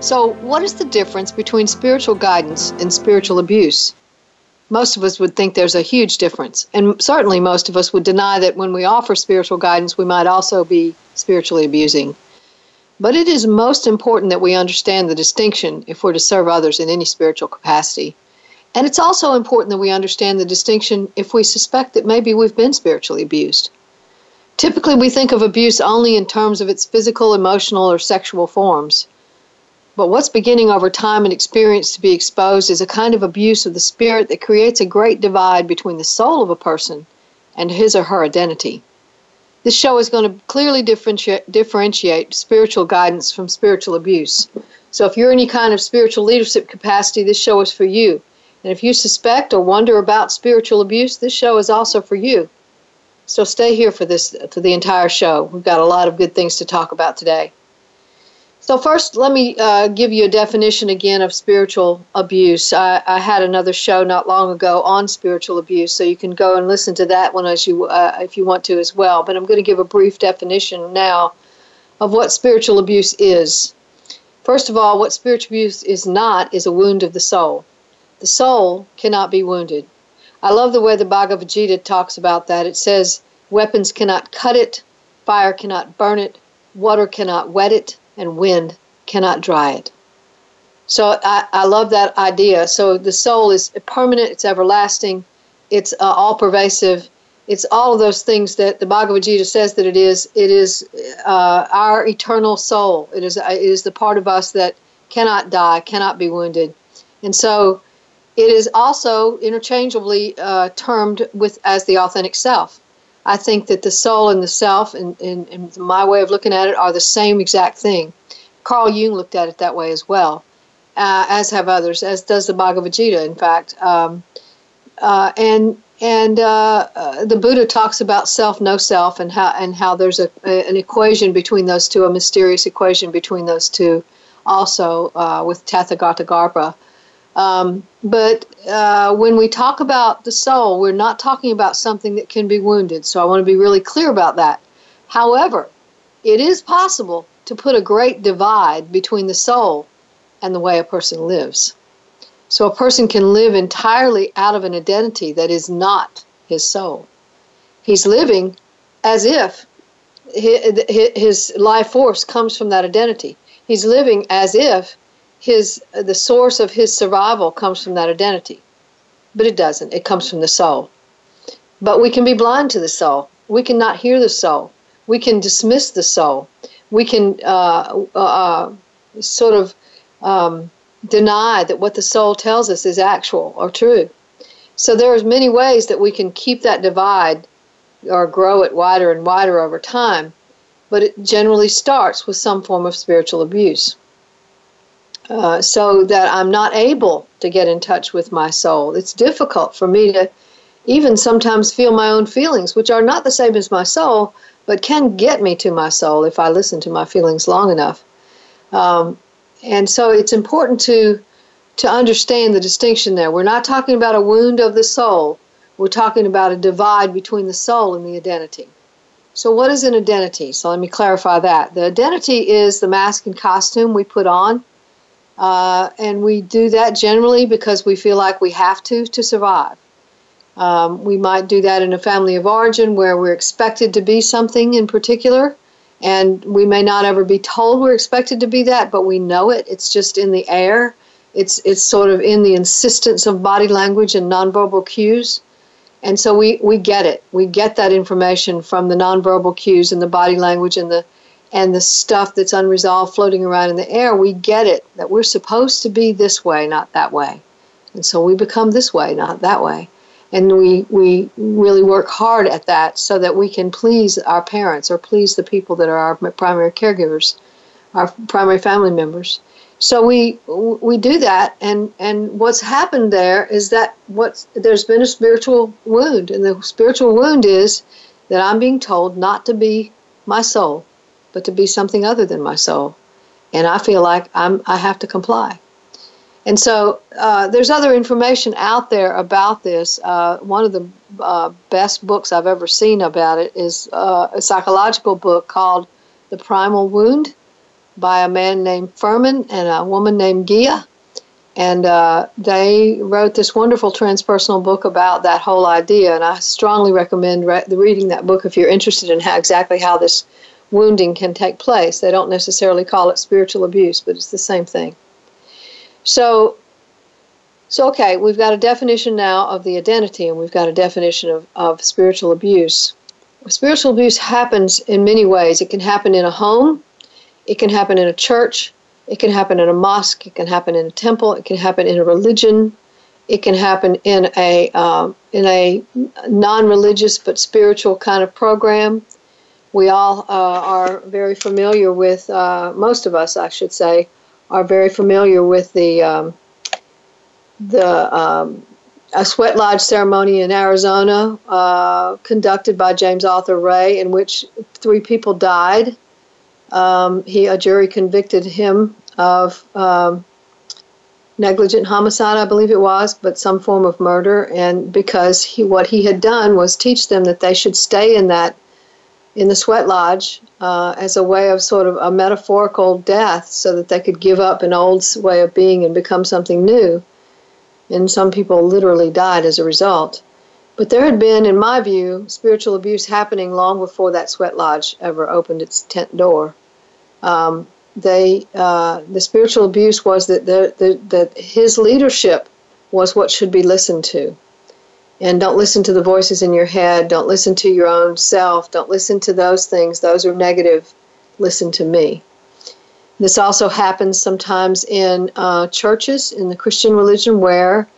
So, what is the difference between spiritual guidance and spiritual abuse? Most of us would think there's a huge difference, and certainly most of us would deny that when we offer spiritual guidance, we might also be spiritually abusing. But it is most important that we understand the distinction if we're to serve others in any spiritual capacity. And it's also important that we understand the distinction if we suspect that maybe we've been spiritually abused. Typically, we think of abuse only in terms of its physical, emotional, or sexual forms. But what's beginning over time and experience to be exposed is a kind of abuse of the spirit that creates a great divide between the soul of a person and his or her identity. This show is going to clearly differentiate, differentiate spiritual guidance from spiritual abuse. So if you're any kind of spiritual leadership capacity, this show is for you. And if you suspect or wonder about spiritual abuse, this show is also for you. So stay here for this for the entire show. We've got a lot of good things to talk about today. So, first, let me uh, give you a definition again of spiritual abuse. I, I, had another show not long ago on spiritual abuse, so you can go and listen to that one as you, uh, if you want to as well. But I'm going to give a brief definition now of what spiritual abuse is. First of all, what spiritual abuse is not is a wound of the soul. The soul cannot be wounded. I love the way the Bhagavad Gita talks about that. It says, Weapons cannot cut it, fire cannot burn it, water cannot wet it and wind cannot dry it. So I, I love that idea. So the soul is permanent, it's everlasting, it's uh, all pervasive. It's all of those things that the Bhagavad Gita says that it is. It is uh, our eternal soul. It is, it is the part of us that cannot die, cannot be wounded. And so it is also interchangeably uh, termed with as the authentic self. I think that the soul and the self, and, in, in, my way of looking at it, are the same exact thing. Carl Jung looked at it that way as well, uh, as have others, as does the Bhagavad Gita, in fact. Um, uh, and and uh, uh the Buddha talks about self, no self, and how and how there's a, a, an equation between those two, a mysterious equation between those two, also uh, with Tathagatagarbha. Um, but uh, when we talk about the soul, we're not talking about something that can be wounded. So I want to be really clear about that. However, it is possible to put a great divide between the soul and the way a person lives. So a person can live entirely out of an identity that is not his soul. He's living as if his life force comes from that identity. He's living as if his the source of his survival comes from that identity. But it doesn't. It comes from the soul. But we can be blind to the soul. We cannot hear the soul. We can dismiss the soul. We can uh, uh, uh, sort of um, deny that what the soul tells us is actual or true. So there's many ways that we can keep that divide or grow it wider and wider over time but it generally starts with some form of spiritual abuse uh, so that I'm not able to get in touch with my soul. It's difficult for me to even sometimes feel my own feelings, which are not the same as my soul, but can get me to my soul if I listen to my feelings long enough. Um, and so it's important to to understand the distinction there. We're not talking about a wound of the soul. We're talking about a divide between the soul and the identity. So, what is an identity? So, let me clarify that. The identity is the mask and costume we put on uh, and we do that generally because we feel like we have to to survive. Um, we might do that in a family of origin where we're expected to be something in particular, and we may not ever be told we're expected to be that, but we know it. It's just in the air. It's it's sort of in the insistence of body language and nonverbal cues, and so we we get it. We get that information from the nonverbal cues and the body language and the and the stuff that's unresolved floating around in the air, we get it that we're supposed to be this way, not that way. And so we become this way, not that way. And we, we really work hard at that so that we can please our parents or please the people that are our primary caregivers. our primary family members. So we we do that, and and what's happened there is that what's there's been a spiritual wound, and the spiritual wound is that I'm being told not to be my soul, but to be something other than my soul, and I feel like I'm I have to comply. And so uh, there's other information out there about this. Uh, one of the uh, best books I've ever seen about it is uh, a psychological book called The Primal Wound by a man named Firman and a woman named Gila. And uh, they wrote this wonderful transpersonal book about that whole idea. And I strongly recommend re- reading that book if you're interested in how exactly how this wounding can take place. They don't necessarily call it spiritual abuse, but it's the same thing. So, so okay, we've got a definition now of the identity, and we've got a definition of, of spiritual abuse. Spiritual abuse happens in many ways. It can happen in a home, it can happen in a church, it can happen in a mosque, it can happen in a temple, it can happen in a religion, it can happen in a um, in a non-religious but spiritual kind of program. We all uh, are very familiar with uh, most of us, I should say, are very familiar with the um, the um, a sweat lodge ceremony in Arizona uh, conducted by James Arthur Ray, in which three people died um, he a jury convicted him of um, negligent homicide, I believe it was, but some form of murder. And because he what he had done was teach them that they should stay in that in the sweat lodge uh, as a way of sort of a metaphorical death, so that they could give up an old way of being and become something new. And some people literally died as a result. But there had been, in my view, spiritual abuse happening long before that sweat lodge ever opened its tent door. Um, they, uh, the spiritual abuse was that the, the, that his leadership was what should be listened to. And don't listen to the voices in your head. Don't listen to your own self. Don't listen to those things. Those are negative. Listen to me. This also happens sometimes in uh, churches, in the Christian religion, where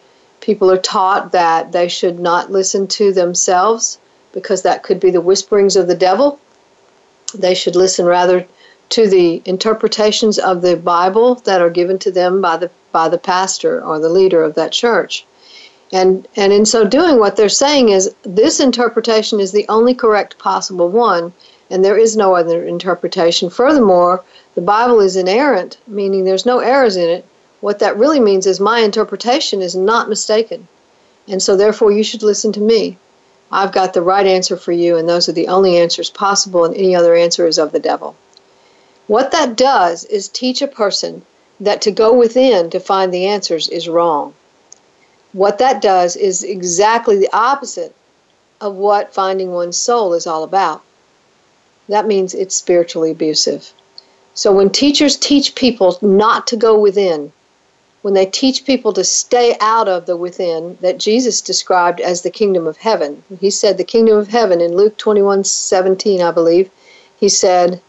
People are taught that they should not listen to themselves because that could be the whisperings of the devil. They should listen rather to the interpretations of the Bible that are given to them by the by the pastor or the leader of that church. And and in so doing what they're saying is this interpretation is the only correct possible one and there is no other interpretation. Furthermore, the Bible is inerrant, meaning there's no errors in it, what that really means is my interpretation is not mistaken. And so, therefore, you should listen to me. I've got the right answer for you, and those are the only answers possible, and any other answer is of the devil. What that does is teach a person that to go within to find the answers is wrong. What that does is exactly the opposite of what finding one's soul is all about. That means it's spiritually abusive. So when teachers teach people not to go within, when they teach people to stay out of the within that Jesus described as the kingdom of heaven. He said the kingdom of heaven in Luke 21 17, I believe. He said,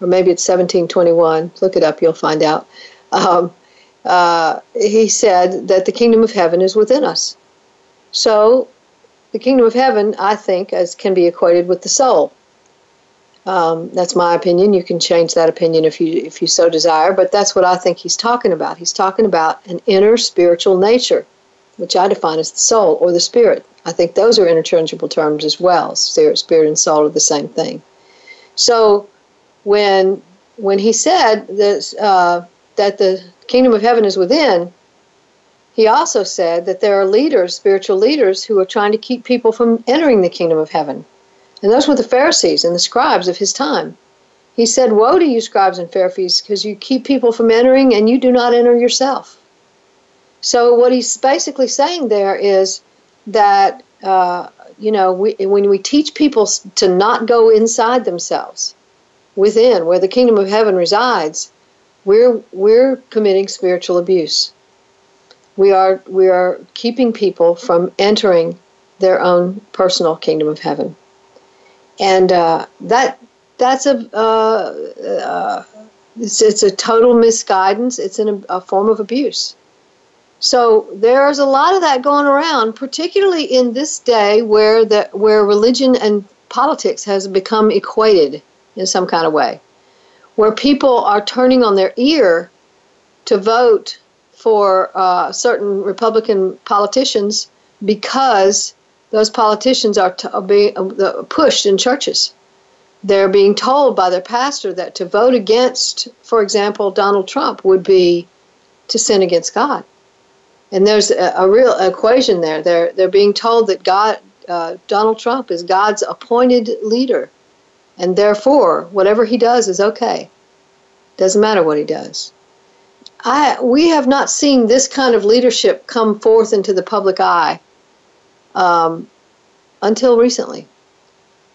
or maybe it's 1721, look it up, you'll find out. Um, uh, he said that the kingdom of heaven is within us. So, the kingdom of heaven, I think, as can be equated with the soul. Um, that's my opinion. You can change that opinion if you if you so desire, but that's what I think he's talking about. He's talking about an inner spiritual nature, which I define as the soul or the spirit. I think those are interchangeable terms as well. Spirit, spirit, and soul are the same thing. So, when when he said that uh, that the kingdom of heaven is within, he also said that there are leaders, spiritual leaders, who are trying to keep people from entering the kingdom of heaven. And those were the Pharisees and the scribes of his time. He said, Woe to you, scribes and Pharisees, because you keep people from entering and you do not enter yourself. So, what he's basically saying there is that, uh, you know, we, when we teach people to not go inside themselves, within, where the kingdom of heaven resides, we're, we're committing spiritual abuse. We are, we are keeping people from entering their own personal kingdom of heaven and uh, that that's a uh, uh, it's, it's a total misguidance. It's an, a form of abuse. So there's a lot of that going around, particularly in this day where the where religion and politics has become equated in some kind of way. Where people are turning on their ear to vote for uh, certain Republican politicians because those politicians are, t- are being uh, pushed in churches. They're being told by their pastor that to vote against, for example, Donald Trump would be to sin against God. And there's a, a real equation there. They're, they're being told that God, uh, Donald Trump is God's appointed leader, and therefore, whatever he does is okay. Doesn't matter what he does. I, we have not seen this kind of leadership come forth into the public eye um, until recently.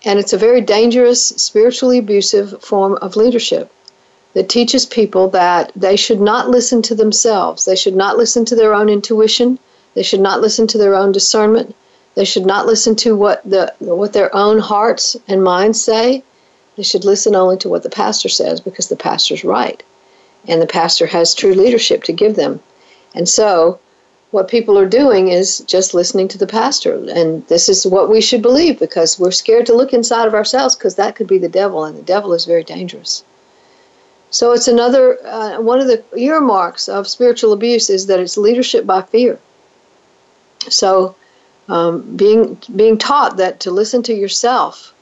And it's a very dangerous, spiritually abusive form of leadership that teaches people that they should not listen to themselves. They should not listen to their own intuition. They should not listen to their own discernment. They should not listen to what the what their own hearts and minds say. They should listen only to what the pastor says because the pastor's right. And the pastor has true leadership to give them. And so what people are doing is just listening to the pastor. And this is what we should believe because we're scared to look inside of ourselves because that could be the devil, and the devil is very dangerous. So it's another uh, one of the earmarks of spiritual abuse is that it's leadership by fear. So um, being being taught that to listen to yourself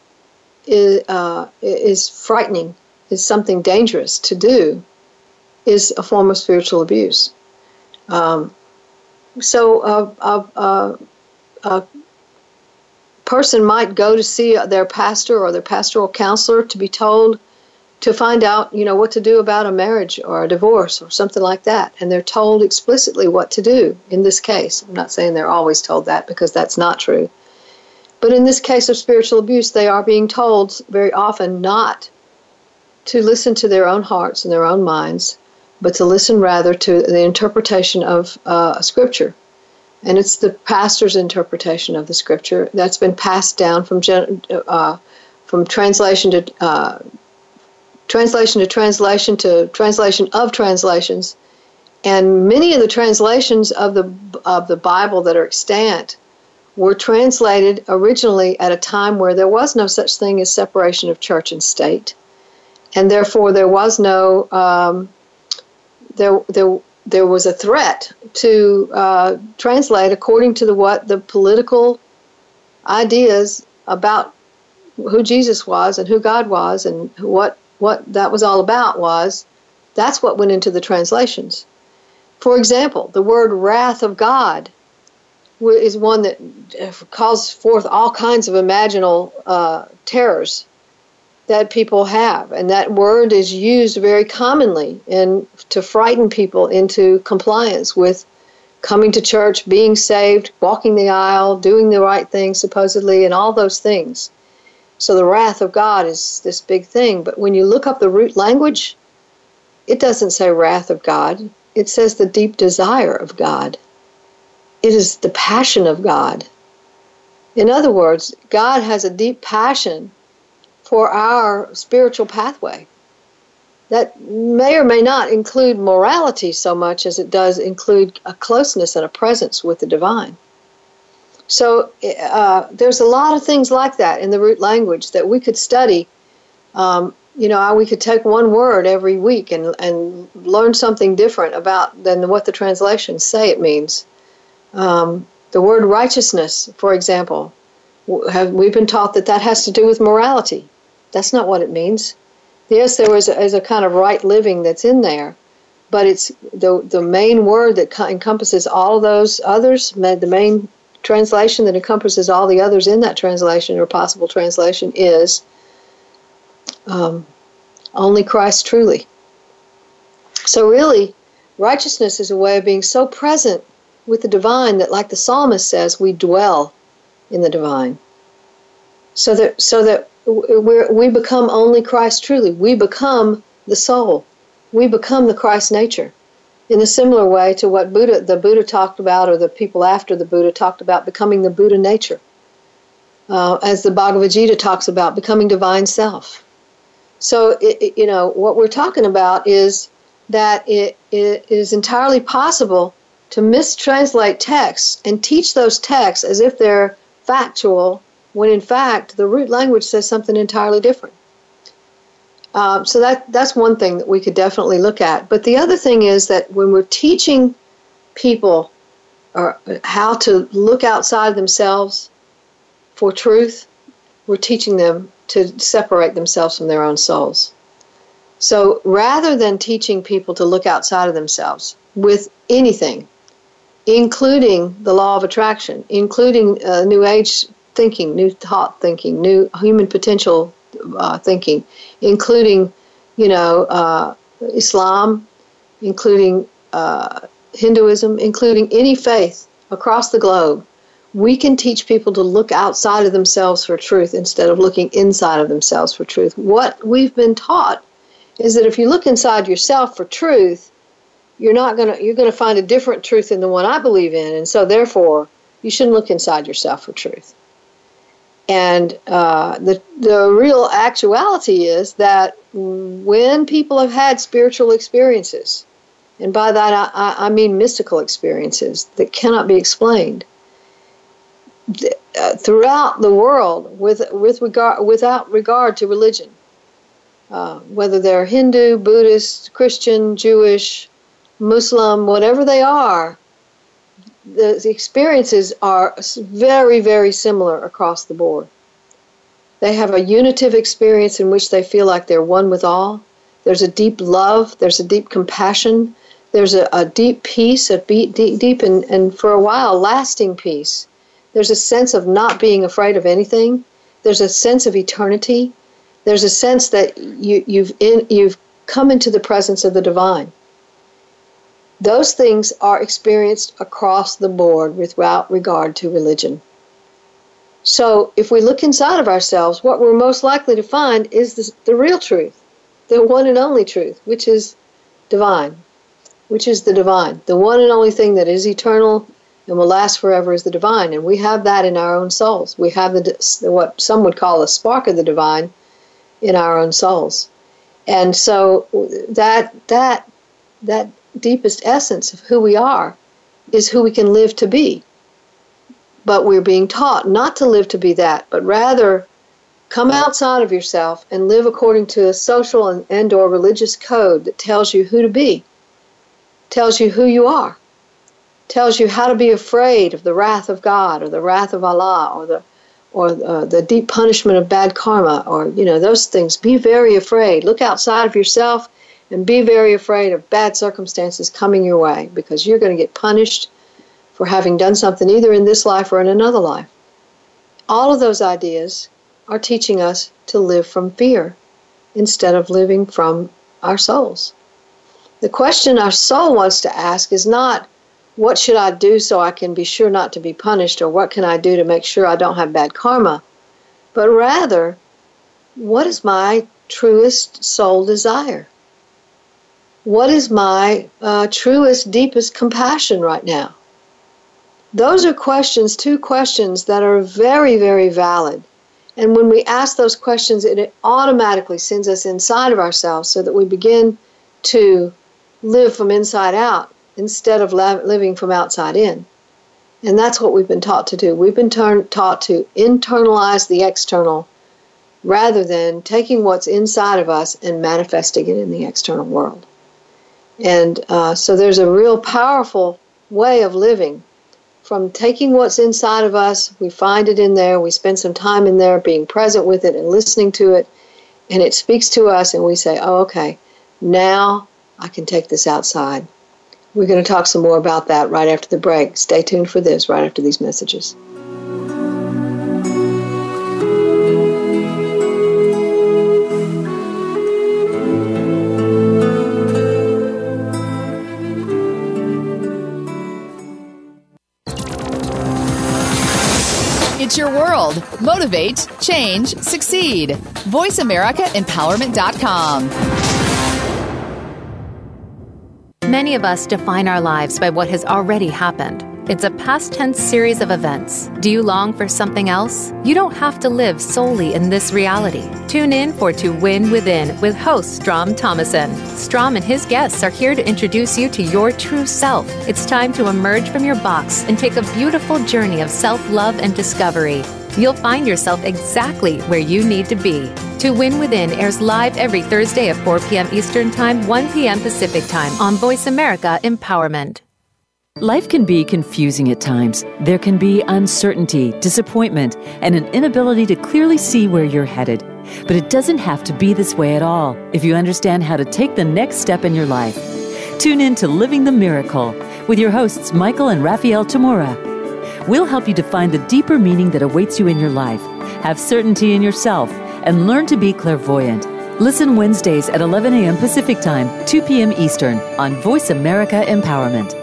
is uh, is frightening, is something dangerous to do, is a form of spiritual abuse. Um, so a, a, a, a person might go to see their pastor or their pastoral counselor to be told to find out, you know, what to do about a marriage or a divorce or something like that. And they're told explicitly what to do in this case. I'm not saying they're always told that because that's not true. But in this case of spiritual abuse, they are being told very often not to listen to their own hearts and their own minds, but to listen rather to the interpretation of uh, Scripture. And it's the pastor's interpretation of the Scripture that's been passed down from uh, from translation to uh, translation to translation to translation of translations. And many of the translations of the of the Bible that are extant were translated originally at a time where there was no such thing as separation of church and state, and therefore there was no um, there there there was a threat to uh, translate according to the what the political ideas about who Jesus was and who God was and what what that was all about was that's what went into the translations. For example, the word wrath of God is one that uh, calls forth all kinds of imaginal uh, terrors that people have, and that word is used very commonly in to frighten people into compliance with coming to church, being saved, walking the aisle, doing the right thing supposedly, and all those things. So the wrath of God is this big thing, but when you look up the root language, it doesn't say wrath of God. It says the deep desire of God. It is the passion of God. In other words, God has a deep passion for our spiritual pathway. That may or may not include morality so much as it does include a closeness and a presence with the divine. So uh, there's a lot of things like that in the root language that we could study. Um, you know, we could take one word every week and, and learn something different about than what the translations say it means. Um, the word righteousness, for example, have, we've been taught that that has to do with morality. That's not what it means. Yes, there is a, a kind of right living that's in there, but it's the the main word that encompasses all those others. The main translation that encompasses all the others in that translation or possible translation is um, only Christ truly. So really, righteousness is a way of being so present with the divine that, like the psalmist says, we dwell in the divine. So that so that we we become only Christ truly. We become the soul. We become the Christ nature. In a similar way to what Buddha, the Buddha talked about, or the people after the Buddha talked about becoming the Buddha nature, uh, as the Bhagavad Gita talks about becoming divine self. So, it, you know, what we're talking about is that it, it is entirely possible to mistranslate texts and teach those texts as if they're factual when in fact the root language says something entirely different. Uh, so that that's one thing that we could definitely look at. But the other thing is that when we're teaching people or how to look outside themselves for truth, we're teaching them to separate themselves from their own souls. So rather than teaching people to look outside of themselves with anything, including the law of attraction, including uh, New Age thinking, new thought thinking, new human potential uh, thinking, including, you know, uh, Islam, including uh, Hinduism, including any faith across the globe, we can teach people to look outside of themselves for truth instead of looking inside of themselves for truth. What we've been taught is that if you look inside yourself for truth, you're not going to you're going to find a different truth than the one I believe in, and so therefore you shouldn't look inside yourself for truth. And uh, the the real actuality is that when people have had spiritual experiences, and by that I, I mean mystical experiences that cannot be explained, uh, throughout the world with with regard without regard to religion, uh, whether they're Hindu, Buddhist, Christian, Jewish, Muslim, whatever they are, the, the experiences are very, very similar across the board. They have a unitive experience in which they feel like they're one with all. There's a deep love, there's a deep compassion, there's a, a deep peace, a deep, deep, deep and, and for a while, lasting peace. There's a sense of not being afraid of anything. There's a sense of eternity there's a sense that you, you've in, you've come into the presence of the divine. Those things are experienced across the board without regard to religion. So, if we look inside of ourselves, what we're most likely to find is the, the real truth, the one and only truth, which is divine, which is the divine. The one and only thing that is eternal and will last forever is the divine. And we have that in our own souls. We have the, what some would call a spark of the divine in our own souls. And so that that that deepest essence of who we are is who we can live to be. But we're being taught not to live to be that, but rather come outside of yourself and live according to a social and, and or religious code that tells you who to be, tells you who you are, tells you how to be afraid of the wrath of God or the wrath of Allah or the or uh, the deep punishment of bad karma or you know those things be very afraid look outside of yourself and be very afraid of bad circumstances coming your way because you're going to get punished for having done something either in this life or in another life all of those ideas are teaching us to live from fear instead of living from our souls the question our soul wants to ask is not what should I do so I can be sure not to be punished, or what can I do to make sure I don't have bad karma? But rather, what is my truest soul desire? What is my uh, truest, deepest compassion right now? Those are questions, two questions that are very, very valid. And when we ask those questions, it automatically sends us inside of ourselves so that we begin to live from inside out instead of living from outside in. And that's what we've been taught to do. We've been taught to internalize the external rather than taking what's inside of us and manifesting it in the external world. And uh, so there's a real powerful way of living from taking what's inside of us, we find it in there, we spend some time in there being present with it and listening to it, and it speaks to us, and we say, oh, okay, now I can take this outside. We're going to talk some more about that right after the break. Stay tuned for this right after these messages. World. Motivate, change, succeed. VoiceAmericaEmpowerment.com. Many of us define our lives by what has already happened. It's a past tense series of events. Do you long for something else? You don't have to live solely in this reality. Tune in for To Win Within with host Strom Thomason. Strom and his guests are here to introduce you to your true self. It's time to emerge from your box and take a beautiful journey of self love and discovery. You'll find yourself exactly where you need to be. To Win Within airs live every Thursday at 4 p.m. Eastern Time, 1 p.m. Pacific Time on Voice America Empowerment. Life can be confusing at times. There can be uncertainty, disappointment, and an inability to clearly see where you're headed. But it doesn't have to be this way at all if you understand how to take the next step in your life. Tune in to Living the Miracle with your hosts, Michael and Raphaelle Tamura. We'll help you define the deeper meaning that awaits you in your life, have certainty in yourself, and learn to be clairvoyant. Listen Wednesdays at 11 a.m. Pacific Time, 2 p.m. Eastern on Voice America Empowerment.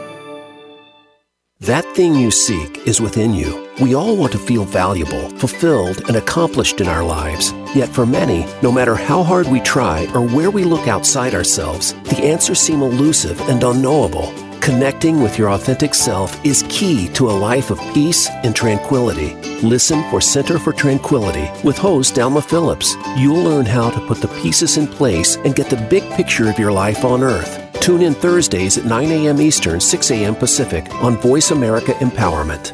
That thing you seek is within you. We all want to feel valuable, fulfilled, and accomplished in our lives. Yet for many, no matter how hard we try or where we look outside ourselves, the answers seem elusive and unknowable. Connecting with your authentic self is key to a life of peace and tranquility. Listen for Center for Tranquility with host Alma Phillips. You'll learn how to put the pieces in place and get the big picture of your life on earth. Tune in Thursdays at 9 a.m. Eastern, 6 a.m. Pacific on Voice America Empowerment.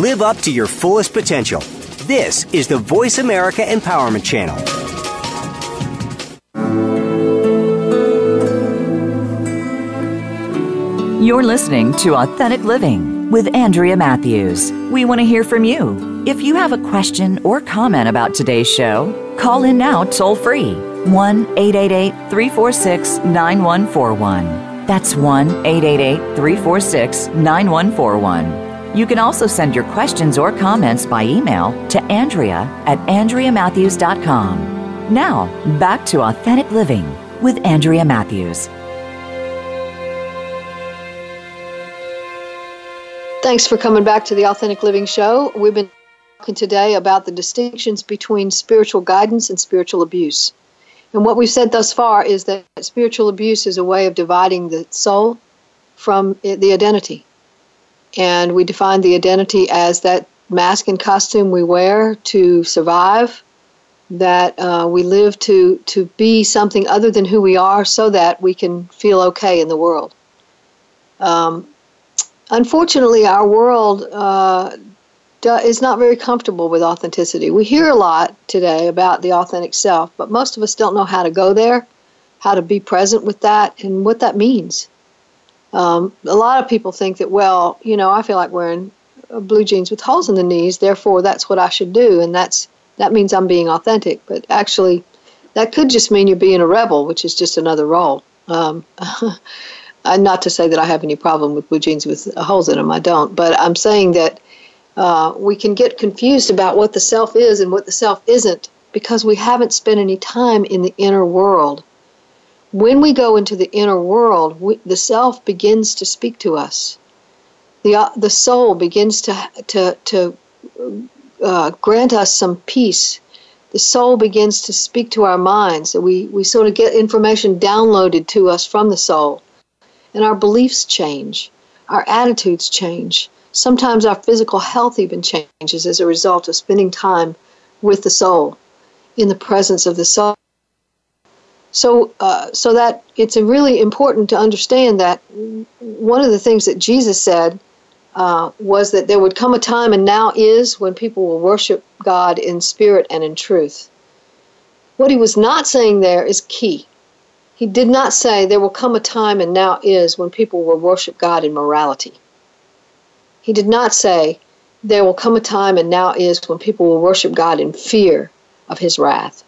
Live up to your fullest potential. This is the Voice America Empowerment Channel. You're listening to Authentic Living with Andrea Matthews. We want to hear from you. If you have a question or comment about today's show, call in now toll free 1 888 346 9141. That's 1 888 346 9141. You can also send your questions or comments by email to Andrea at AndreaMatthews.com. Now, back to Authentic Living with Andrea Matthews. Thanks for coming back to the Authentic Living Show. We've been talking today about the distinctions between spiritual guidance and spiritual abuse. And what we've said thus far is that spiritual abuse is a way of dividing the soul from the identity. And we define the identity as that mask and costume we wear to survive, that uh, we live to, to be something other than who we are so that we can feel okay in the world. Um, unfortunately, our world uh, is not very comfortable with authenticity. We hear a lot today about the authentic self, but most of us don't know how to go there, how to be present with that, and what that means. Um, a lot of people think that, well, you know, I feel like wearing blue jeans with holes in the knees, therefore that's what I should do, and that's that means I'm being authentic. But actually, that could just mean you're being a rebel, which is just another role. Um, not to say that I have any problem with blue jeans with holes in them, I don't. But I'm saying that uh, we can get confused about what the self is and what the self isn't because we haven't spent any time in the inner world. When we go into the inner world, we, the self begins to speak to us. The, uh, the soul begins to, to, to uh, grant us some peace. The soul begins to speak to our minds. We, we sort of get information downloaded to us from the soul. And our beliefs change, our attitudes change. Sometimes our physical health even changes as a result of spending time with the soul, in the presence of the soul. So, uh, so that it's really important to understand that one of the things that Jesus said uh, was that there would come a time, and now is, when people will worship God in spirit and in truth. What he was not saying there is key. He did not say there will come a time, and now is, when people will worship God in morality. He did not say, There will come a time, and now is, when people will worship God in fear of his wrath.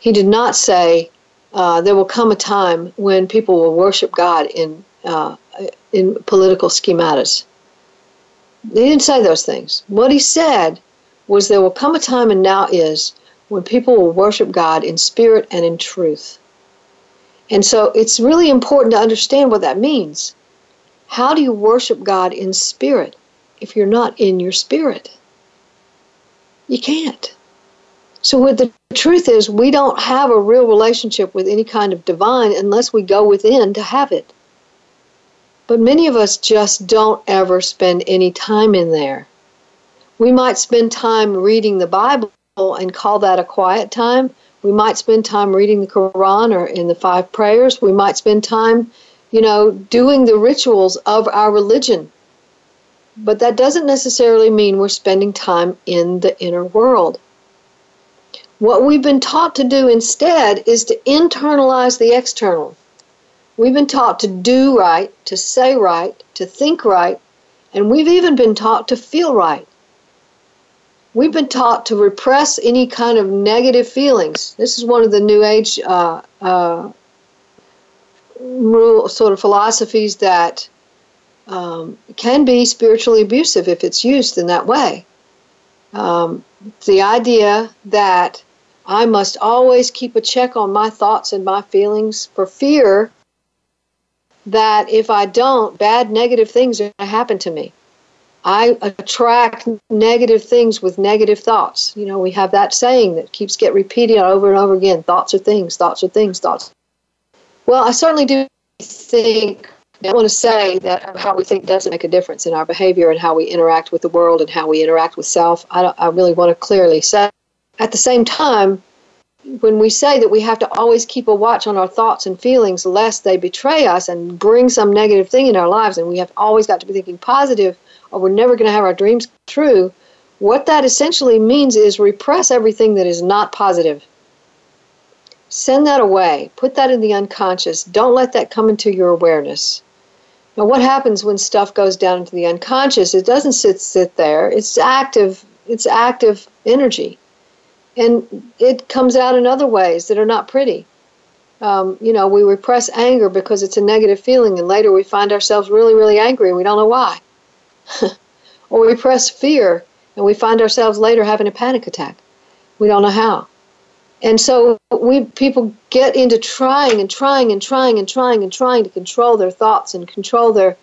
He did not say, uh, There will come a time when people will worship God in, uh, in political schematas. He didn't say those things. What he said was, There will come a time, and now is, when people will worship God in spirit and in truth. And so it's really important to understand what that means. How do you worship God in spirit if you're not in your spirit? You can't. So, what the truth is, we don't have a real relationship with any kind of divine unless we go within to have it. But many of us just don't ever spend any time in there. We might spend time reading the Bible and call that a quiet time. We might spend time reading the Quran or in the five prayers. We might spend time you know, doing the rituals of our religion. but that doesn't necessarily mean we're spending time in the inner world. What we've been taught to do instead is to internalize the external. We've been taught to do right, to say right, to think right, and we've even been taught to feel right. We've been taught to repress any kind of negative feelings. This is one of the New Age uh, uh, rule, sort of philosophies that um, can be spiritually abusive if it's used in that way. Um, the idea that I must always keep a check on my thoughts and my feelings for fear that if I don't, bad negative things are going to happen to me. I attract negative things with negative thoughts. You know, we have that saying that keeps get repeated over and over again. Thoughts are things, thoughts are things, thoughts. Well, I certainly do think I want to say that how we think doesn't make a difference in our behavior and how we interact with the world and how we interact with self. I, I really want to clearly say. At the same time, when we say that we have to always keep a watch on our thoughts and feelings lest they betray us and bring some negative thing in our lives, and we have always got to be thinking positive or we're never going to have our dreams true, what that essentially means is repress everything that is not positive. Send that away. Put that in the unconscious. Don't let that come into your awareness. Now, what happens when stuff goes down into the unconscious? It doesn't sit sit there. It's active. It's active energy, and it comes out in other ways that are not pretty. Um, you know, we repress anger because it's a negative feeling, and later we find ourselves really, really angry, and we don't know why. or we repress fear, and we find ourselves later having a panic attack. We don't know how. And so we people get into trying and trying and trying and trying and trying to control their thoughts and control their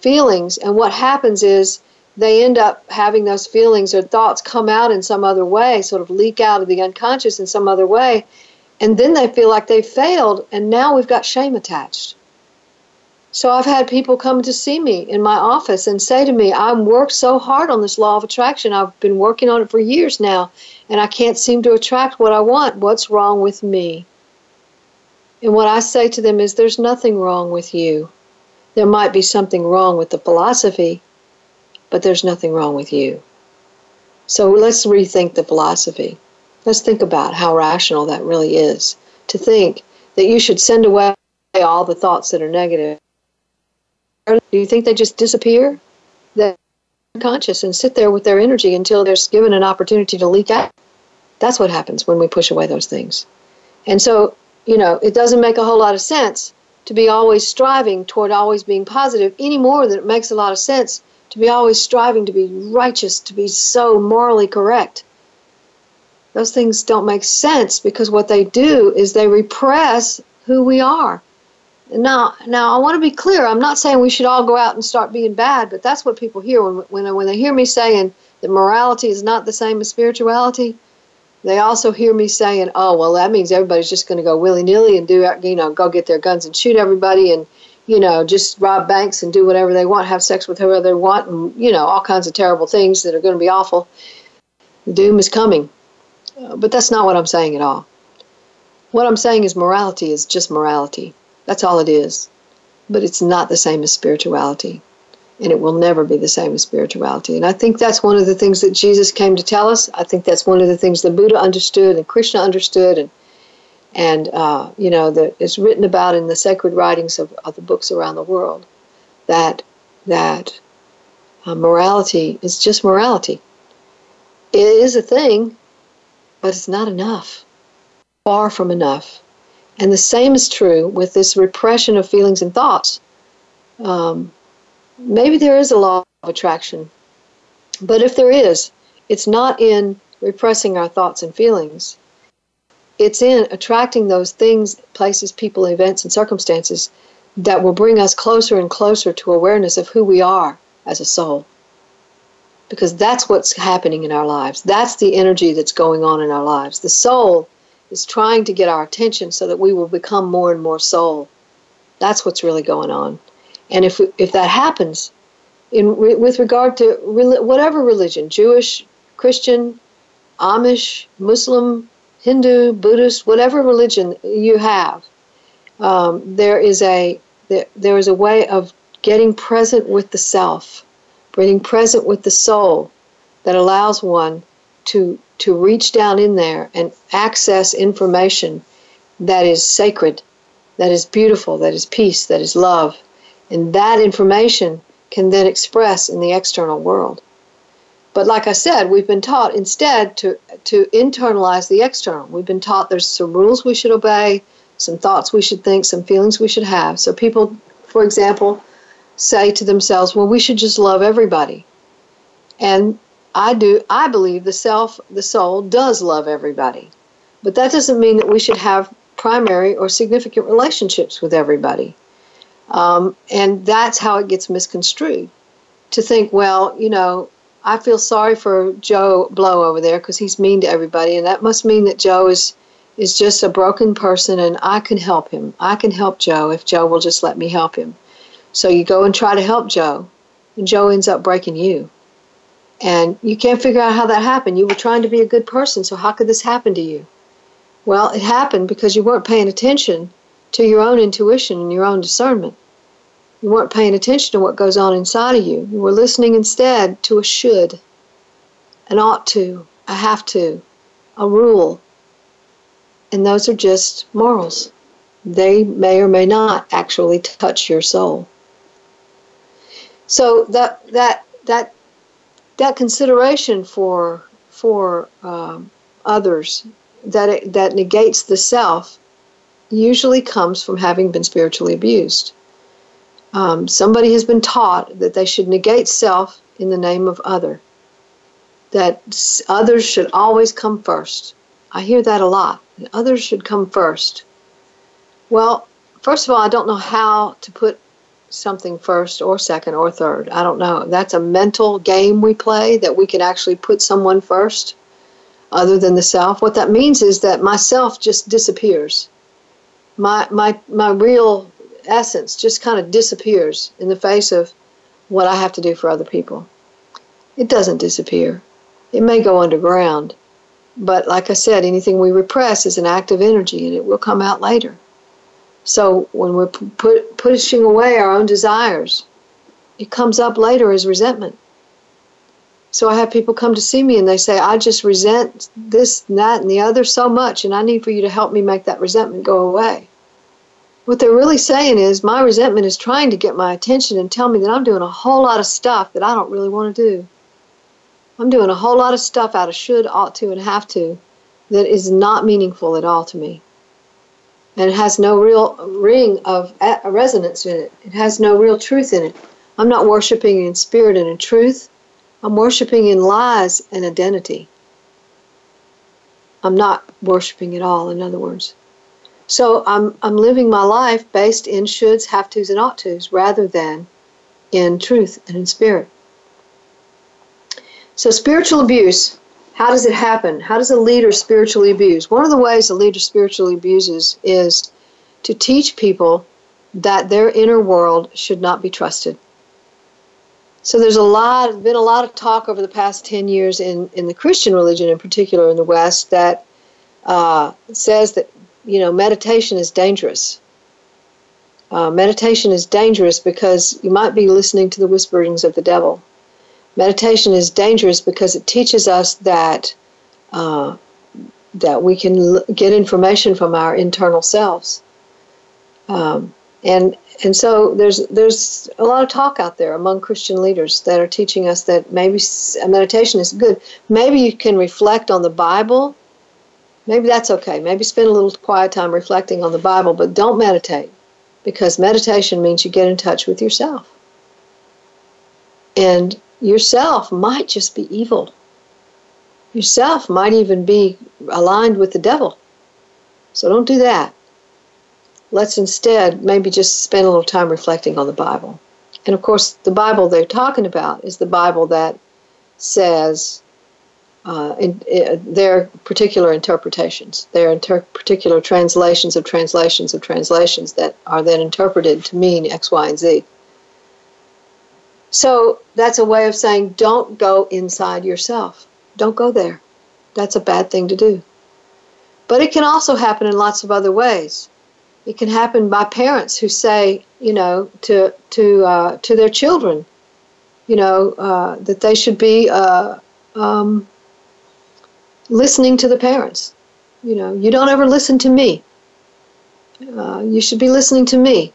feelings. And what happens is they end up having those feelings or thoughts come out in some other way, sort of leak out of the unconscious in some other way. And then they feel like they failed, and now we've got shame attached. So I've had people come to see me in my office and say to me, I've worked so hard on this law of attraction. I've been working on it for years now, and I can't seem to attract what I want. What's wrong with me? And what I say to them is, there's nothing wrong with you. There might be something wrong with the philosophy, but there's nothing wrong with you. So let's rethink the philosophy. Let's think about how rational that really is to think that you should send away all the thoughts that are negative do you think they just disappear? They're unconscious and sit there with their energy until they're given an opportunity to leak out. That's what happens when we push away those things. And so, you know, it doesn't make a whole lot of sense to be always striving toward always being positive any more than it makes a lot of sense to be always striving to be righteous, to be so morally correct. Those things don't make sense because what they do is they repress who we are. Now, now I want to be clear. I'm not saying we should all go out and start being bad, but that's what people hear when when when they hear me saying that morality is not the same as spirituality. They also hear me saying, "Oh, well, that means everybody's just going to go willy nilly and do, you know, go get their guns and shoot everybody, and you know, just rob banks and do whatever they want, have sex with whoever they want, and you know, all kinds of terrible things that are going to be awful. Doom is coming." But that's not what I'm saying at all. What I'm saying is morality is just morality. That's all it is. But it's not the same as spirituality. And it will never be the same as spirituality. And I think that's one of the things that Jesus came to tell us. I think that's one of the things that Buddha understood and Krishna understood and and uh, you know that is written about in the sacred writings of, of the books around the world that that uh, morality is just morality it is a thing but it's not enough far from enough and the same is true with this repression of feelings and thoughts. Um, maybe there is a law of attraction, but if there is, it's not in repressing our thoughts and feelings. It's in attracting those things, places, people, events, and circumstances that will bring us closer and closer to awareness of who we are as a soul. Because that's what's happening in our lives. That's the energy that's going on in our lives. The soul is trying to get our attention so that we will become more and more soul. That's what's really going on. And if, if that happens, in, with regard to whatever religion, Jewish, Christian, Amish, Muslim, Hindu, Buddhist, whatever religion you have, um, there is a there, there is a way of getting present with the self, being present with the soul that allows one to to reach down in there and access information that is sacred, that is beautiful, that is peace, that is love. And that information can then express in the external world. But like I said, we've been taught instead to, to internalize the external. We've been taught there's some rules we should obey, some thoughts we should think, some feelings we should have. So people, for example, say to themselves, well, we should just love everybody. And I do I believe the self the soul does love everybody. But that doesn't mean that we should have primary or significant relationships with everybody. Um, and that's how it gets misconstrued. To think, well, you know, I feel sorry for Joe Blow over there because he's mean to everybody, and that must mean that Joe is is just a broken person, and I can help him. I can help Joe if Joe will just let me help him. So you go and try to help Joe, and Joe ends up breaking you. And you can't figure out how that happened. You were trying to be a good person, so how could this happen to you? Well, it happened because you weren't paying attention to your own intuition and your own discernment. You weren't paying attention to what goes on inside of you. You were listening instead to a should, an ought to, a have to, a rule. And those are just morals. They may or may not actually touch your soul. So that that that that consideration for for um, others that it, that negates the self usually comes from having been spiritually abused. Um, somebody has been taught that they should negate self in the name of other. That others should always come first. I hear that a lot. Others should come first. Well, first of all, I don't know how to put something first or second or third. I don't know. That's a mental game we play that we can actually put someone first other than the self. What that means is that myself just disappears. My my my real essence just kind of disappears in the face of what I have to do for other people. It doesn't disappear. It may go underground. But like I said, anything we repress is an active energy and it will come out later. So when we're put, pushing away our own desires, it comes up later as resentment. So I have people come to see me and they say, I just resent this that and the other so much, and I need for you to help me make that resentment go away. What they're really saying is, my resentment is trying to get my attention and tell me that I'm doing a whole lot of stuff that I don't really want to do. I'm doing a whole lot of stuff out of should, ought to, and have to that is not meaningful at all to me and it has no real ring of resonance in it. It has no real truth in it. I'm not worshiping in spirit and in truth. I'm worshiping in lies and identity. I'm not worshiping at all, in other words. So I'm, I'm living my life based in shoulds, have tos, and ought tos rather than in truth and in spirit. So spiritual abuse how does it happen? How does a leader spiritually abuse? One of the ways a leader spiritually abuses is to teach people that their inner world should not be trusted. So there's a lot been a lot of talk over the past 10 years in, in the Christian religion in particular in the West that uh, says that you know meditation is dangerous. Uh, meditation is dangerous because you might be listening to the whisperings of the devil. Meditation is dangerous because it teaches us that uh, that we can l- get information from our internal selves, um, and and so there's there's a lot of talk out there among Christian leaders that are teaching us that maybe meditation is good. Maybe you can reflect on the Bible. Maybe that's okay. Maybe spend a little quiet time reflecting on the Bible, but don't meditate because meditation means you get in touch with yourself. And yourself might just be evil. Yourself might even be aligned with the devil. So don't do that. Let's instead maybe just spend a little time reflecting on the Bible. And of course, the Bible they're talking about is the Bible that says uh, in, in, their particular interpretations, their inter- particular translations of translations of translations that are then interpreted to mean X, Y, and Z. So that's a way of saying don't go inside yourself. Don't go there. That's a bad thing to do. But it can also happen in lots of other ways. It can happen by parents who say, you know, to to uh, to their children, you know, uh, that they should be uh, um, listening to the parents. You know, you don't ever listen to me. Uh, you should be listening to me.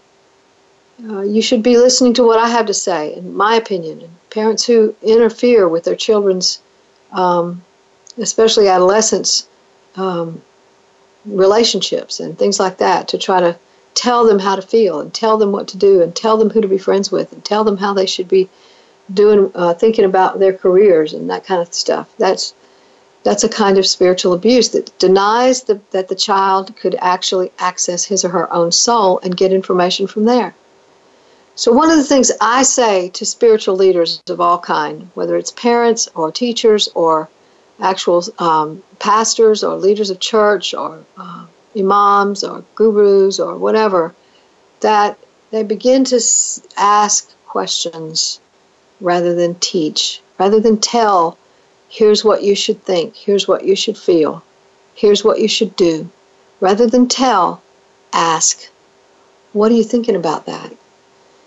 Uh, you should be listening to what I have to say, in my opinion. Parents who interfere with their children's, um, especially adolescents, um, relationships and things like that, to try to tell them how to feel and tell them what to do and tell them who to be friends with and tell them how they should be doing, uh, thinking about their careers and that kind of stuff. That's that's a kind of spiritual abuse that denies the, that the child could actually access his or her own soul and get information from there. So one of the things I say to spiritual leaders of all kind, whether it's parents or teachers or actual um, pastors or leaders of church or uh, imams or gurus or whatever, that they begin to ask questions rather than teach, rather than tell here's what you should think, here's what you should feel, here's what you should do. Rather than tell, ask, what are you thinking about that?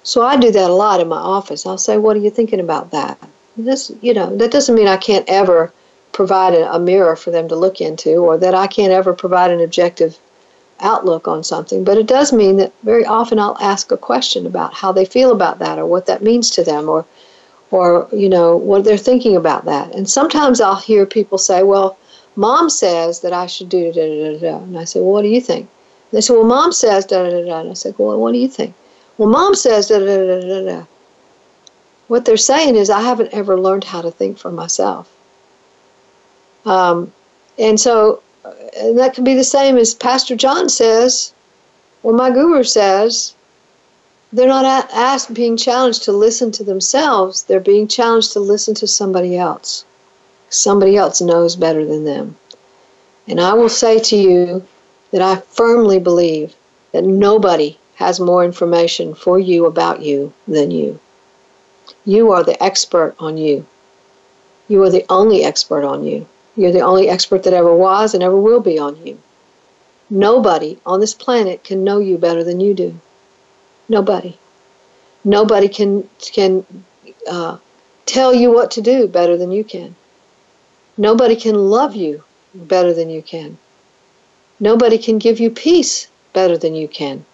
So I do that a lot in my office. I'll say, what are you thinking about that? This, you know, that doesn't mean I can't ever provide a, mirror for them to look into or that I can't ever provide an objective outlook on something, but it does mean that very often I'll ask a question about how they feel about that or what that means to them or or you know what they're thinking about that. And sometimes I'll hear people say, "Well, mom says that I should do da da da da," and I say, "Well, what do you think?" And they say, "Well, mom says da da da da," and I say, "Well, what do you think?" Well, mom says da da da da da. What they're saying is, I haven't ever learned how to think for myself. Um, and so, and that could be the same as Pastor John says, or my guru says, they're not asked being challenged to listen to themselves they're being challenged to listen to somebody else somebody else knows better than them and i will say to you that i firmly believe that nobody has more information for you about you than you you are the expert on you you are the only expert on you you're the only expert that ever was and ever will be on you nobody on this planet can know you better than you do Nobody. Nobody can can uh, tell you what to do better than you can. Nobody can love you better than you can. Nobody can give you peace better than you can.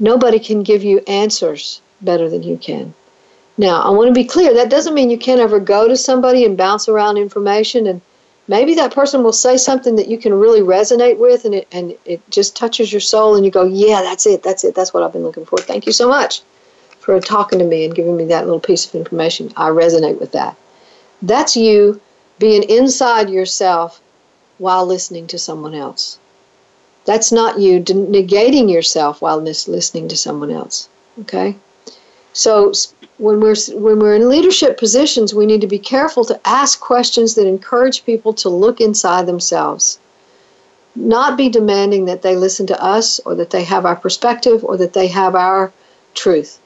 Nobody can give you answers better than you can. Now, I want to be clear that doesn't mean you can't ever go to somebody and bounce around information and maybe that person will say something that you can really resonate with and it, and it just touches your soul and you go, yeah, that's it, that's it, that's what I've been looking for. Thank you so much for talking to me and giving me that little piece of information. I resonate with that. That's you being inside yourself while listening to someone else. That's not you negating yourself while listening to someone else. Okay? So when we're when we're in leadership positions, we need to be careful to ask questions that encourage people to look inside themselves. Not be demanding that they listen to us or that they have our perspective or that they have our truth,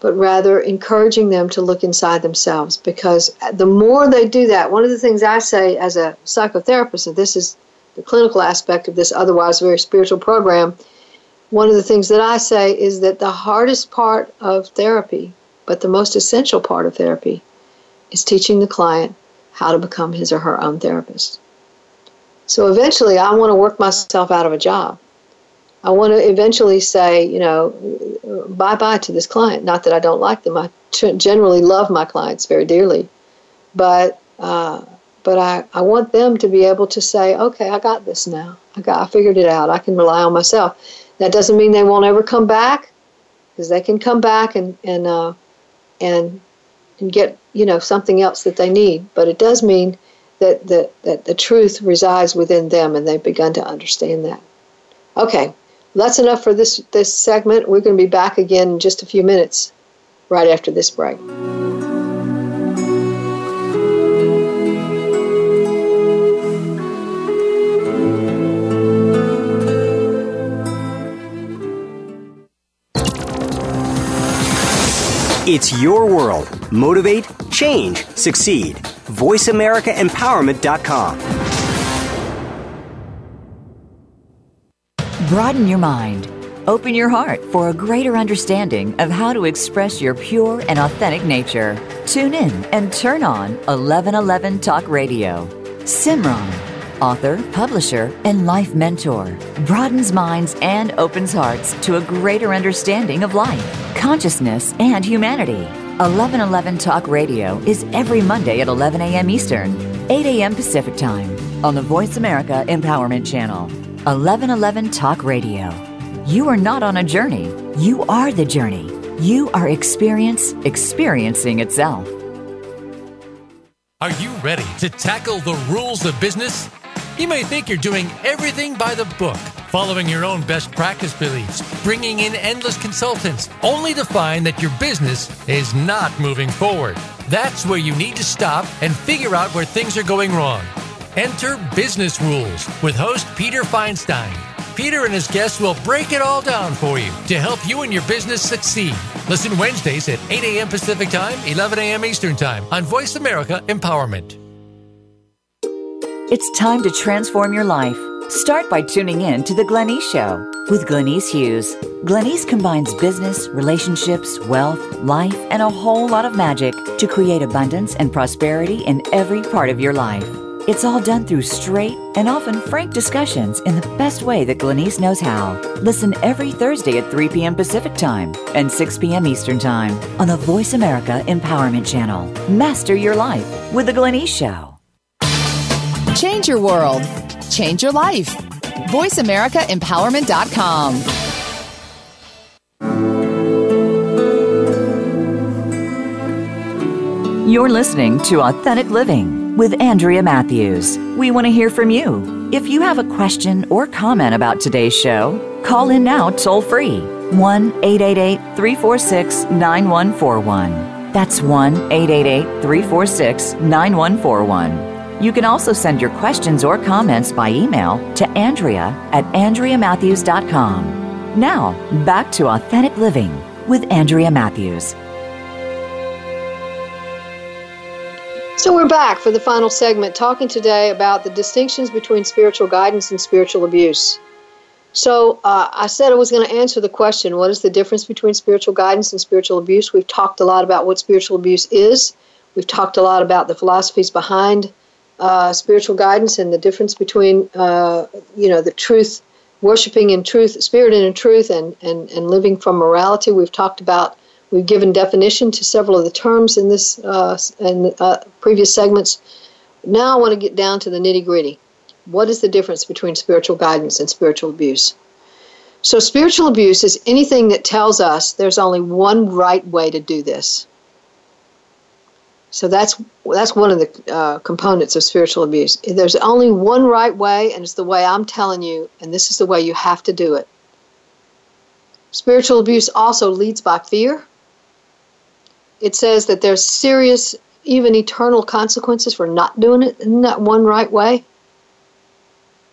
but rather encouraging them to look inside themselves because uh, the more they do that, one of the things I say as a psychotherapist, and this is the clinical aspect of this otherwise very spiritual program, one of the things that I say is that the hardest part of therapy but the most essential part of therapy is teaching the client how to become his or her own therapist. So eventually, I want to work myself out of a job. I want to eventually say, you know, bye bye to this client. Not that I don't like them. I generally love my clients very dearly, but uh, but I, I want them to be able to say, okay, I got this now. I got I figured it out. I can rely on myself. That doesn't mean they won't ever come back, because they can come back and and uh, and and get you know something else that they need. But it does mean that the, that the truth resides within them, and they've begun to understand that. Okay, that's enough for this this segment. We're going to be back again in just a few minutes, right after this break. It's your world. Motivate, change, succeed. VoiceAmericaEmpowerment.com. Broaden your mind. Open your heart for a greater understanding of how to express your pure and authentic nature. Tune in and turn on 1111 Talk Radio. Simran, author, publisher, and life mentor, broadens minds and opens hearts to a greater understanding of life, consciousness, and humanity. 1111 Talk Radio is every Monday at 11 a.m. Eastern, 8 a.m. Pacific Time on the Voice America Empowerment Channel. 1111 Talk Radio. You are not on a journey, you are the journey. You are experience experiencing itself. Are you ready to tackle the rules of business? You may think you're doing everything by the book, following your own best practice beliefs, bringing in endless consultants, only to find that your business is not moving forward. That's where you need to stop and figure out where things are going wrong. Enter Business Rules with host Peter Feinstein. Peter and his guests will break it all down for you to help you and your business succeed. Listen Wednesdays at 8 a.m. Pacific Time, 11 a.m. Eastern Time on Voice America Empowerment. It's time to transform your life. Start by tuning in to The Glenyce Show with Glenyce Hughes. Glenyce combines business, relationships, wealth, life, and a whole lot of magic to create abundance and prosperity in every part of your life. It's all done through straight and often frank discussions in the best way that Glenyce knows how. Listen every Thursday at 3 p.m. Pacific Time and 6 p.m. Eastern Time on the Voice America Empowerment Channel. Master your life with The Glenyce Show. Change your world. Change your life. VoiceAmericaEmpowerment.com. You're listening to Authentic Living with Andrea Matthews. We want to hear from you. If you have a question or comment about today's show, call in now toll free 1 888 346 9141. That's 1 888 346 9141. You can also send your questions or comments by email to Andrea at AndreaMatthews.com. Now, back to Authentic Living with Andrea Matthews. So we're back for the final segment, talking today about the distinctions between spiritual guidance and spiritual abuse. So uh, I said I was going to answer the question: What is the difference between spiritual guidance and spiritual abuse? We've talked a lot about what spiritual abuse is. We've talked a lot about the philosophies behind uh, spiritual guidance and the difference between, uh, you know, the truth, worshiping in truth, spirit and in truth, and, and, and living from morality. We've talked about We've given definition to several of the terms in this uh, in uh, previous segments. Now I want to get down to the nitty gritty. What is the difference between spiritual guidance and spiritual abuse? So, spiritual abuse is anything that tells us there's only one right way to do this. So that's that's one of the uh, components of spiritual abuse. There's only one right way, and it's the way I'm telling you, and this is the way you have to do it. Spiritual abuse also leads by fear it says that there's serious, even eternal consequences for not doing it in that one right way.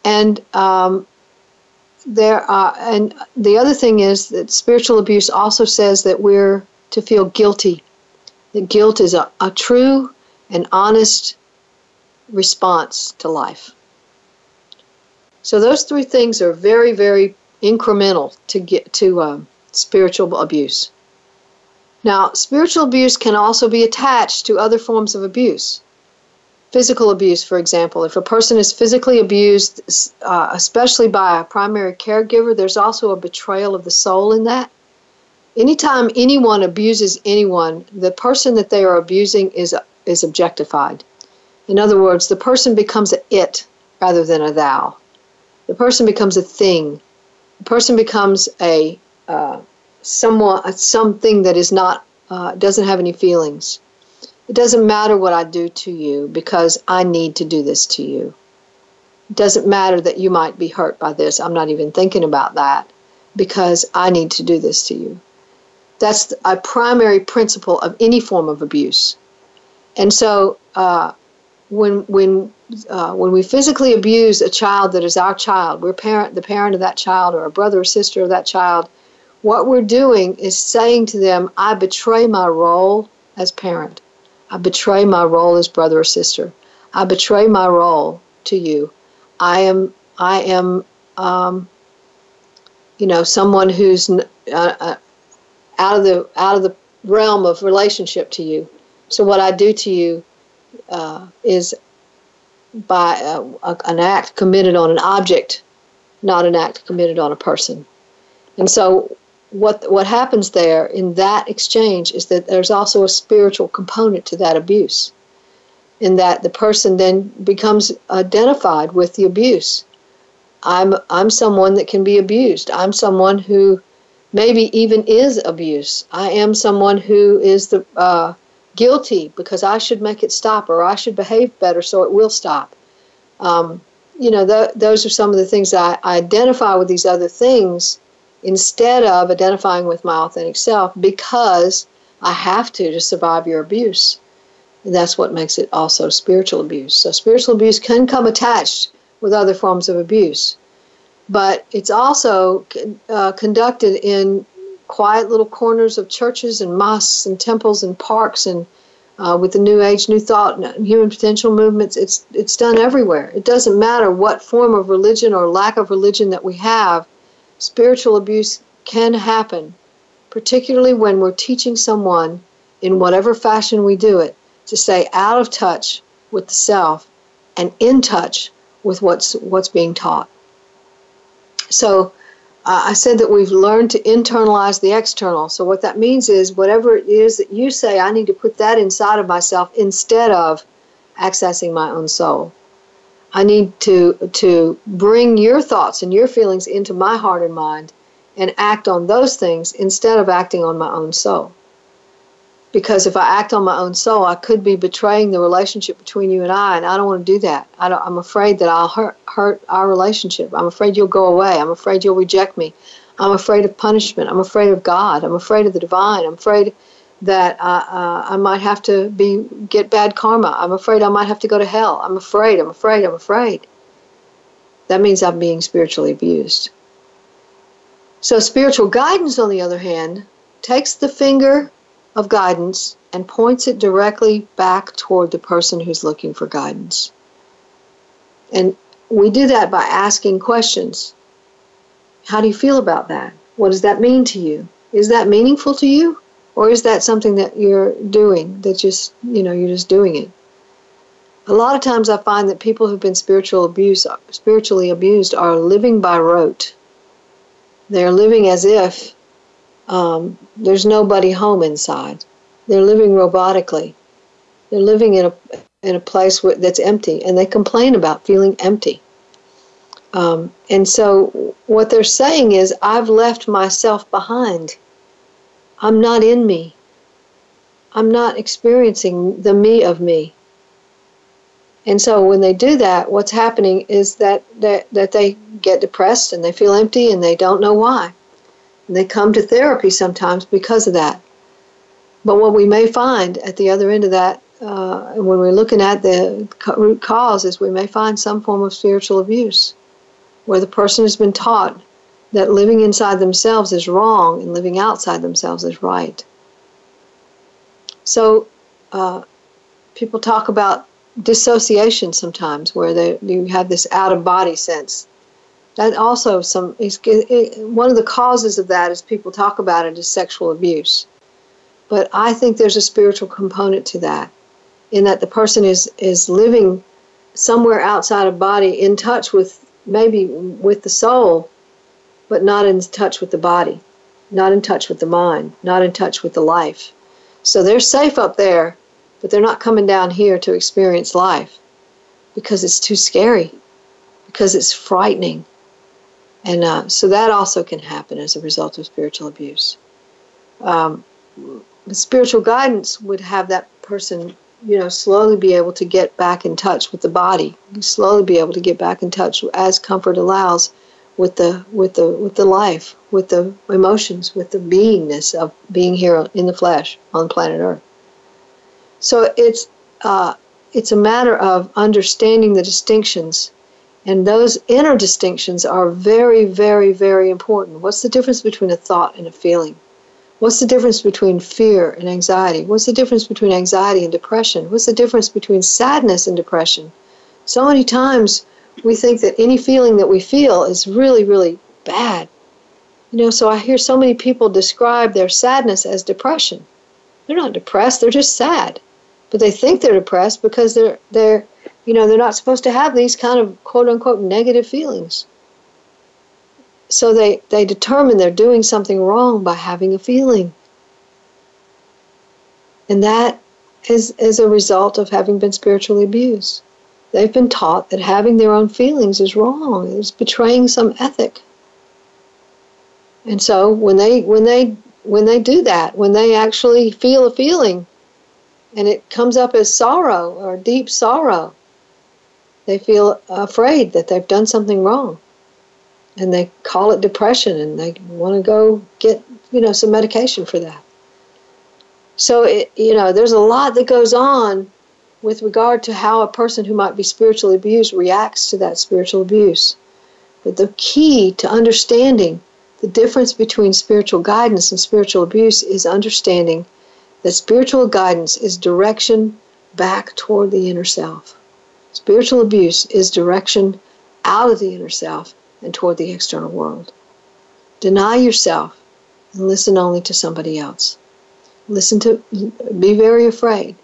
And um, there are, and the other thing is that spiritual abuse also says that we're to feel guilty. That guilt is a, a true and honest response to life. So those three things are very, very incremental to get to um, spiritual abuse. Now, spiritual abuse can also be attached to other forms of abuse. Physical abuse, for example, if a person is physically abused, uh, especially by a primary caregiver, there's also a betrayal of the soul in that. Anytime anyone abuses anyone, the person that they are abusing is is objectified. In other words, the person becomes a it rather than a thou. The person becomes a thing. The person becomes a uh, someone something that is not uh, doesn't have any feelings. It doesn't matter what I do to you because I need to do this to you. It doesn't matter that you might be hurt by this. I'm not even thinking about that because I need to do this to you. That's a primary principle of any form of abuse. And so uh, when when uh, when we physically abuse a child that is our child, we're parent the parent of that child or a brother or sister of that child, what we're doing is saying to them, I betray my role as parent. I betray my role as brother or sister. I betray my role to you. I am I am um, you know, someone who's uh, uh, out of the out of the realm of relationship to you. So what I do to you uh, is by uh, an act committed on an object, not an act committed on a person. And so what what happens there in that exchange is that there's also a spiritual component to that abuse. In that the person then becomes identified with the abuse. I'm I'm someone that can be abused. I'm someone who maybe even is abuse. I am someone who is the uh, guilty because I should make it stop or I should behave better so it will stop. Um, you know, th- those are some of the things I, I identify with these other things instead of identifying with my authentic self because I have to to survive your abuse. And that's what makes it also spiritual abuse. So, spiritual abuse can come attached with other forms of abuse but it's also uh, conducted in quiet little corners of churches and mosques and temples and parks and uh, with the New Age, New Thought, and Human Potential movements. It's it's done everywhere. It doesn't matter what form of religion or lack of religion that we have. Spiritual abuse can happen, particularly when we're teaching someone in whatever fashion we do it to stay out of touch with the self and in touch with what's what's being taught. So uh, I said that we've learned to internalize the external. So what that means is whatever it is that you say, I need to put that inside of myself instead of accessing my own soul. I need to to bring your thoughts and your feelings into my heart and mind and act on those things instead of acting on my own soul because if I act on my own soul, I could be betraying the relationship between you and I, and I don't want to do that. I am afraid that I'll hurt, hurt our relationship. I'm afraid you'll go away. I'm afraid you'll reject me. I'm afraid of punishment. I'm afraid of God. I'm afraid of the divine. I'm afraid that uh, uh, I might have to be get bad karma. I'm afraid I might have to go to hell. I'm afraid. I'm afraid. I'm afraid. That means I'm being spiritually abused. So spiritual guidance, on the other hand, takes the finger of guidance and points it directly back toward the person who's looking for guidance. And we do that by asking questions. How do you feel about that? What does that mean to you? Is that meaningful to you? Or is that something that you're doing that just, you know, you're just doing it? A lot of times I find that people who've been spiritual abuse, spiritually abused are living by rote. They're living as if um, there's nobody home inside. They're living robotically. They're living in a in a place that's empty, and they complain about feeling empty. Um, and so, what they're saying is, I've left myself behind. I'm not in me. I'm not experiencing the me of me. And so, when they do that, what's happening is that, that, that they get depressed and they feel empty and they don't know why. They come to therapy sometimes because of that. But what we may find at the other end of that, uh, when we're looking at the root cause, is we may find some form of spiritual abuse where the person has been taught that living inside themselves is wrong and living outside themselves is right. So uh, people talk about dissociation sometimes, where they, you have this out of body sense that also some is one of the causes of that is people talk about it as sexual abuse. But i think there's a spiritual component to that in that the person is is living somewhere outside of body in touch with maybe with the soul but not in touch with the body not in touch with the mind not in touch with the life. So they're safe up there but they're not coming down here to experience life because it's too scary because it's frightening and uh, so that also can happen as a result of spiritual abuse. Um, spiritual guidance would have that person, you know, slowly be able to get back in touch with the body, slowly be able to get back in touch as comfort allows with the with the with the life, with the emotions, with the beingness of being here in the flesh on planet Earth. So it's uh, it's a matter of understanding the distinctions and those inner distinctions are very, very, very important. What's the difference between a thought and a feeling? What's the difference between fear and anxiety? What's the difference between anxiety and depression? What's the difference between sadness and depression? So many times we think that any feeling that we feel is really, really bad. You know, so I hear so many people describe their sadness as depression. They're not depressed, they're just sad. But they think they're depressed because they're they're you know, they're not supposed to have these kind of quote unquote negative feelings. So they, they determine they're doing something wrong by having a feeling. And that is, is a result of having been spiritually abused. They've been taught that having their own feelings is wrong, it's betraying some ethic. And so when they when they when they do that, when they actually feel a feeling and it comes up as sorrow or deep sorrow, they feel afraid that they've done something wrong. And they call it depression and they want to go get, you know, some medication for that. So, it, you know, there's a lot that goes on with regard to how a person who might be spiritually abused reacts to that spiritual abuse. But the key to understanding the difference between spiritual guidance and spiritual abuse is understanding that spiritual guidance is direction back toward the inner self. Spiritual abuse is direction out of the inner self and toward the external world. Deny yourself and listen only to somebody else. Listen to, be very afraid.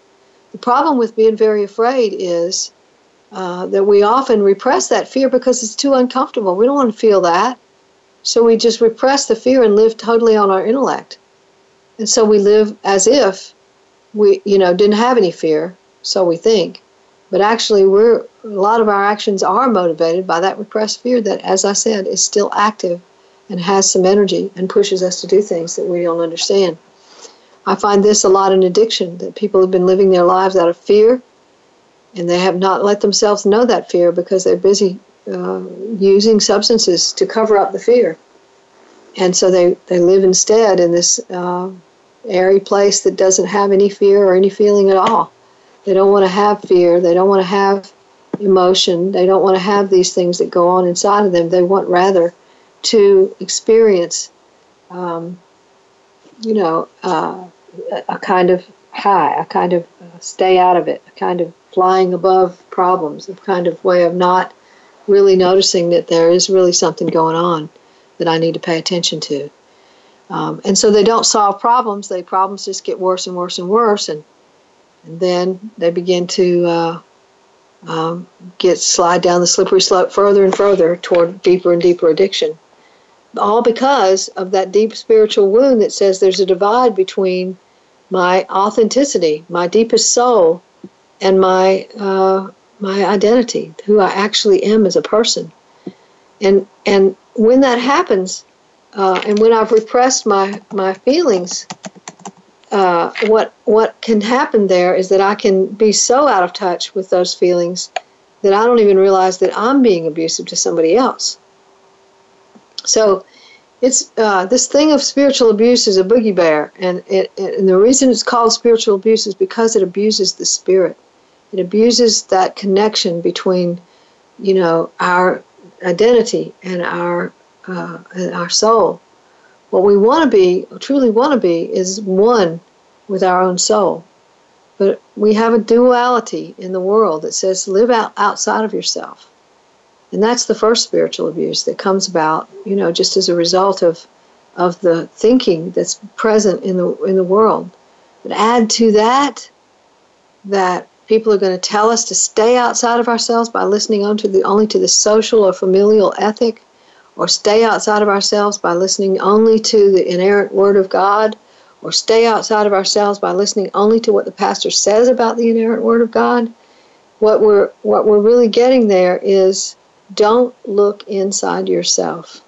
The problem with being very afraid is uh, that we often repress that fear because it's too uncomfortable. We don't want to feel that. So we just repress the fear and live totally on our intellect. And so we live as if we, you know, didn't have any fear, so we think. But actually, we're a lot of our actions are motivated by that repressed fear that, as I said, is still active and has some energy and pushes us to do things that we don't understand. I find this a lot in addiction that people have been living their lives out of fear and they have not let themselves know that fear because they're busy uh, using substances to cover up the fear. And so they, they live instead in this uh, airy place that doesn't have any fear or any feeling at all. They don't want to have fear. They don't want to have emotion. They don't want to have these things that go on inside of them. They want rather to experience, um, you know, uh, a kind of high, a kind of uh, stay out of it, a kind of flying above problems, a kind of way of not really noticing that there is really something going on that I need to pay attention to. Um, and so they don't solve problems. They problems just get worse and worse and worse, and and then they begin to uh, um, get slide down the slippery slope further and further toward deeper and deeper addiction. All because of that deep spiritual wound that says there's a divide between my authenticity, my deepest soul, and my uh, my identity, who I actually am as a person. And and when that happens, uh, and when I've repressed my my feelings, uh, what what can happen there is that I can be so out of touch with those feelings that I don't even realize that I'm being abusive to somebody else. So it's uh, this thing of spiritual abuse is a boogie bear, and it, and the reason it's called spiritual abuse is because it abuses the spirit. It abuses that connection between, you know, our identity and our uh, and our soul. What we want to be, truly want to be, is one with our own soul. But we have a duality in the world that says live out outside of yourself. And that's the first spiritual abuse that comes about, you know, just as a result of of the thinking that's present in the in the world. But add to that that people are going to tell us to stay outside of ourselves by listening the, only to the social or familial ethic or stay outside of ourselves by listening only to the inerrant Word of God, or stay outside of ourselves by listening only to what the pastor says about the inerrant Word of God, what we're what we're really getting there is don't look inside yourself.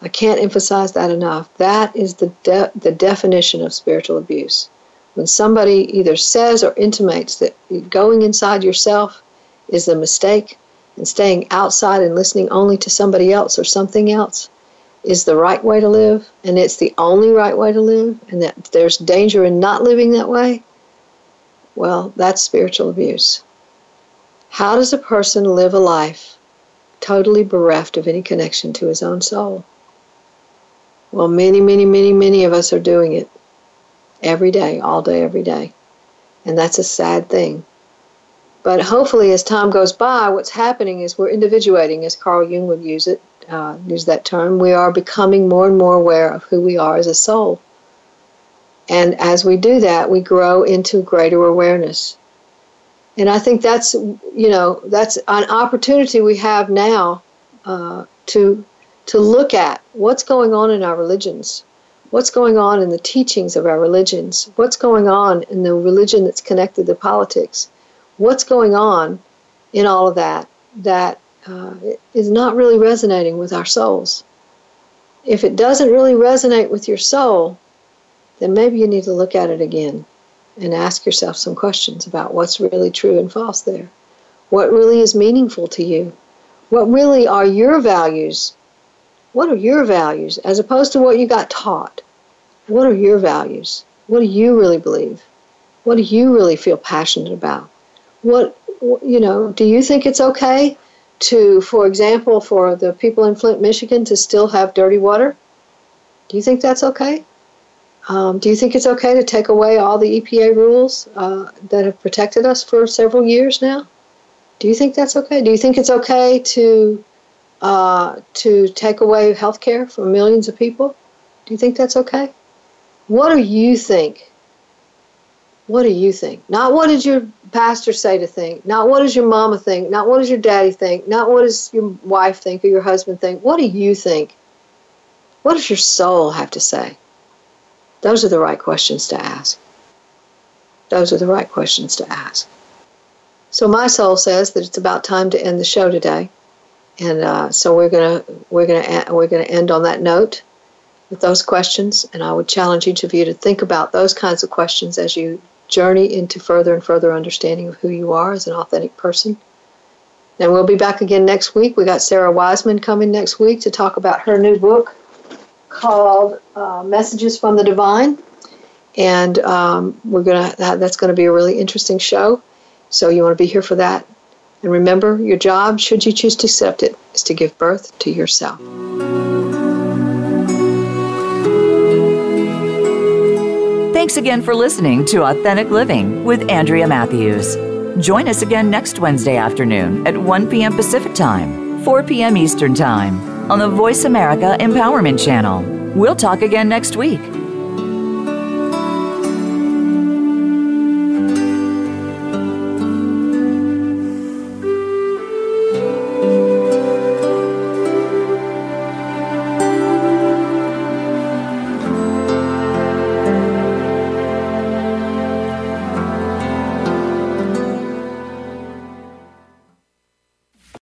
I can't emphasize that enough. That is the de- the definition of spiritual abuse. When somebody either says or intimates that going inside yourself is a mistake, and staying outside and listening only to somebody else or something else is the right way to live and it's the only right way to live and that there's danger in not living that way, well, that's spiritual abuse. How does a person live a life totally bereft of any connection to his own soul? Well, many, many, many, many of us are doing it every day, all day, every day. And that's a sad thing. But hopefully, as time goes by, what's happening is we're individuating, as Carl Jung would use it, uh, use that term, we are becoming more and more aware of who we are as a soul. And as we do that, we grow into greater awareness. And I think that's, you know, that's an opportunity we have now uh, to to look at what's going on in our religions, what's going on in the teachings of our religions, what's going on in the religion that's connected to politics, what's going on in all of that that uh, is not really resonating with our souls. If it doesn't really resonate with your soul, then maybe you need to look at it again and ask yourself some questions about what's really true and false there. What really is meaningful to you? What really are your values? What are your values as opposed to what you got taught? What are your values? What do you really believe? What do you really feel passionate about? What, you know, do you think it's okay to, for example, for the people in Flint, Michigan to still have dirty water? Do you think that's okay? Um, do you think it's okay to take away all the EPA rules uh, that have protected us for several years now? Do you think that's okay? Do you think it's okay to uh, to take away health care for millions of people? Do you think that's okay? What do you think? What do you think? Not what did your pastor say to think? Not what does your mama think? Not what does your daddy think? Not what does your wife think or your husband think? What do you think? What does your soul have to say? Those are the right questions to ask. Those are the right questions to ask. So my soul says that it's about time to end the show today, and uh, so we're gonna we're gonna we're gonna end on that note with those questions. And I would challenge each of you to think about those kinds of questions as you journey into further and further understanding of who you are as an authentic person. And we'll be back again next week. We got Sarah Wiseman coming next week to talk about her new book called uh, Messages from the Divine, and um, we're gonna that's going to be a really interesting show. So you want to be here for that. And remember, your job, should you choose to accept it, is to give birth to yourself. Thanks again for listening to Authentic Living with Andrea Matthews. Join us again next Wednesday afternoon at 1 p.m. Pacific Time, 4 p.m. Eastern Time on the Voice America Empowerment Channel. We'll talk again next week.